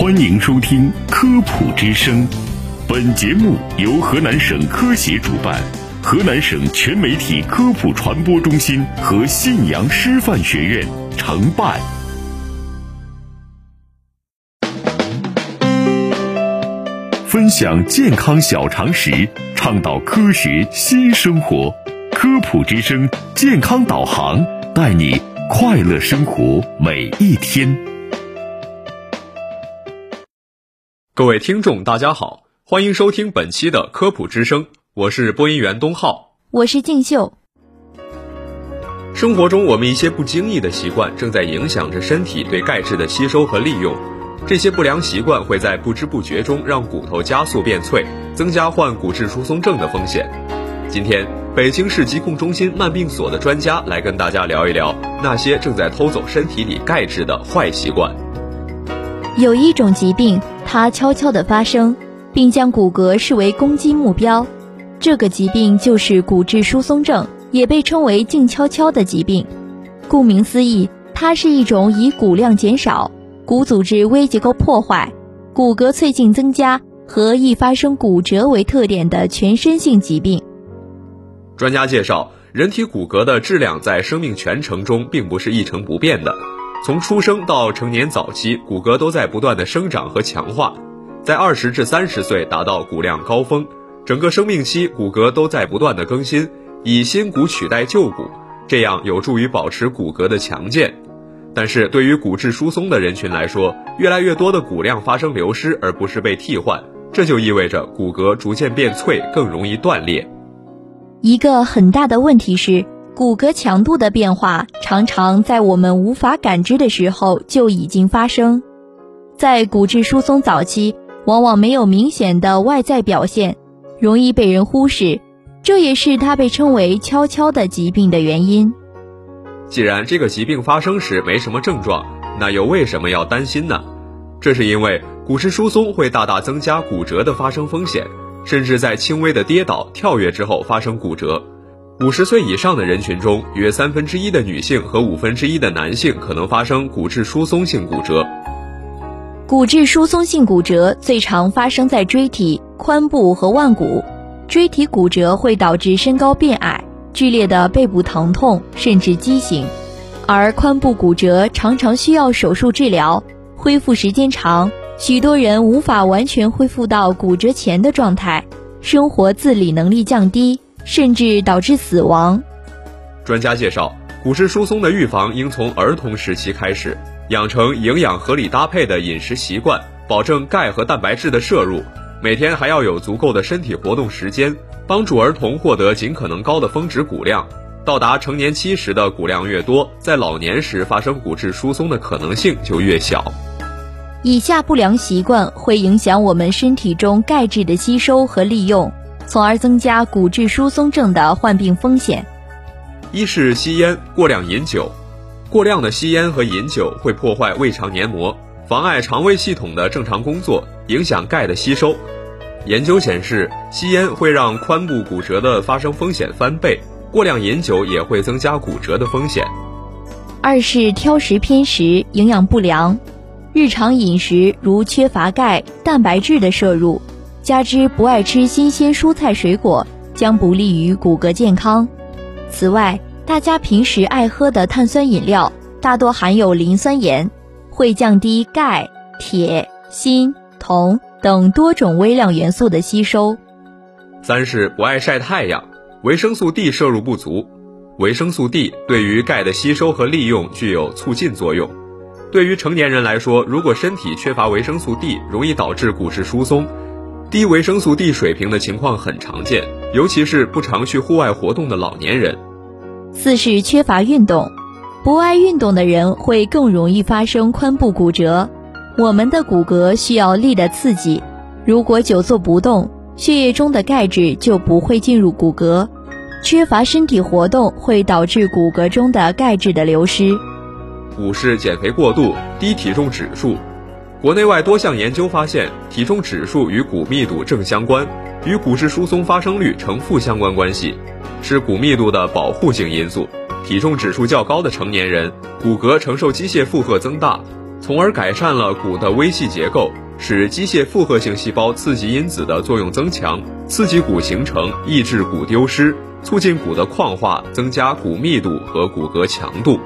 欢迎收听《科普之声》，本节目由河南省科协主办，河南省全媒体科普传播中心和信阳师范学院承办。分享健康小常识，倡导科学新生活。科普之声健康导航，带你快乐生活每一天。各位听众，大家好，欢迎收听本期的科普之声，我是播音员东浩，我是静秀。生活中，我们一些不经意的习惯正在影响着身体对钙质的吸收和利用。这些不良习惯会在不知不觉中让骨头加速变脆，增加患骨质疏松症的风险。今天，北京市疾控中心慢病所的专家来跟大家聊一聊那些正在偷走身体里钙质的坏习惯。有一种疾病，它悄悄地发生，并将骨骼视为攻击目标。这个疾病就是骨质疏松症，也被称为静悄悄的疾病。顾名思义，它是一种以骨量减少。骨组织微结构破坏、骨骼脆性增加和易发生骨折为特点的全身性疾病。专家介绍，人体骨骼的质量在生命全程中并不是一成不变的，从出生到成年早期，骨骼都在不断的生长和强化，在二十至三十岁达到骨量高峰，整个生命期骨骼都在不断的更新，以新骨取代旧骨，这样有助于保持骨骼的强健。但是对于骨质疏松的人群来说，越来越多的骨量发生流失，而不是被替换，这就意味着骨骼逐渐变脆，更容易断裂。一个很大的问题是，骨骼强度的变化常常在我们无法感知的时候就已经发生。在骨质疏松早期，往往没有明显的外在表现，容易被人忽视，这也是它被称为“悄悄的疾病”的原因。既然这个疾病发生时没什么症状，那又为什么要担心呢？这是因为骨质疏松会大大增加骨折的发生风险，甚至在轻微的跌倒、跳跃之后发生骨折。五十岁以上的人群中，约三分之一的女性和五分之一的男性可能发生骨质疏松性骨折。骨质疏松性骨折最常发生在椎体、髋部和腕骨。椎体骨折会导致身高变矮。剧烈的背部疼痛甚至畸形，而髋部骨折常常需要手术治疗，恢复时间长，许多人无法完全恢复到骨折前的状态，生活自理能力降低，甚至导致死亡。专家介绍，骨质疏松的预防应从儿童时期开始，养成营养合理搭配的饮食习惯，保证钙和蛋白质的摄入，每天还要有足够的身体活动时间。帮助儿童获得尽可能高的峰值骨量，到达成年期时的骨量越多，在老年时发生骨质疏松的可能性就越小。以下不良习惯会影响我们身体中钙质的吸收和利用，从而增加骨质疏松症的患病风险。一是吸烟、过量饮酒。过量的吸烟和饮酒会破坏胃肠黏膜，妨碍肠胃系统的正常工作，影响钙的吸收。研究显示，吸烟会让髋部骨折的发生风险翻倍，过量饮酒也会增加骨折的风险。二是挑食偏食，营养不良，日常饮食如缺乏钙、蛋白质的摄入，加之不爱吃新鲜蔬菜水果，将不利于骨骼健康。此外，大家平时爱喝的碳酸饮料大多含有磷酸盐，会降低钙、铁、锌、铜。等多种微量元素的吸收。三是不爱晒太阳，维生素 D 摄入不足。维生素 D 对于钙的吸收和利用具有促进作用。对于成年人来说，如果身体缺乏维生素 D，容易导致骨质疏松。低维生素 D 水平的情况很常见，尤其是不常去户外活动的老年人。四是缺乏运动，不爱运动的人会更容易发生髋部骨折。我们的骨骼需要力的刺激，如果久坐不动，血液中的钙质就不会进入骨骼，缺乏身体活动会导致骨骼中的钙质的流失。五是减肥过度，低体重指数。国内外多项研究发现，体重指数与骨密度正相关，与骨质疏松发生率呈负相关关系，是骨密度的保护性因素。体重指数较高的成年人，骨骼承受机械负荷增大。从而改善了骨的微细结构，使机械复合性细胞刺激因子的作用增强，刺激骨形成，抑制骨丢失，促进骨的矿化，增加骨密度和骨骼强度。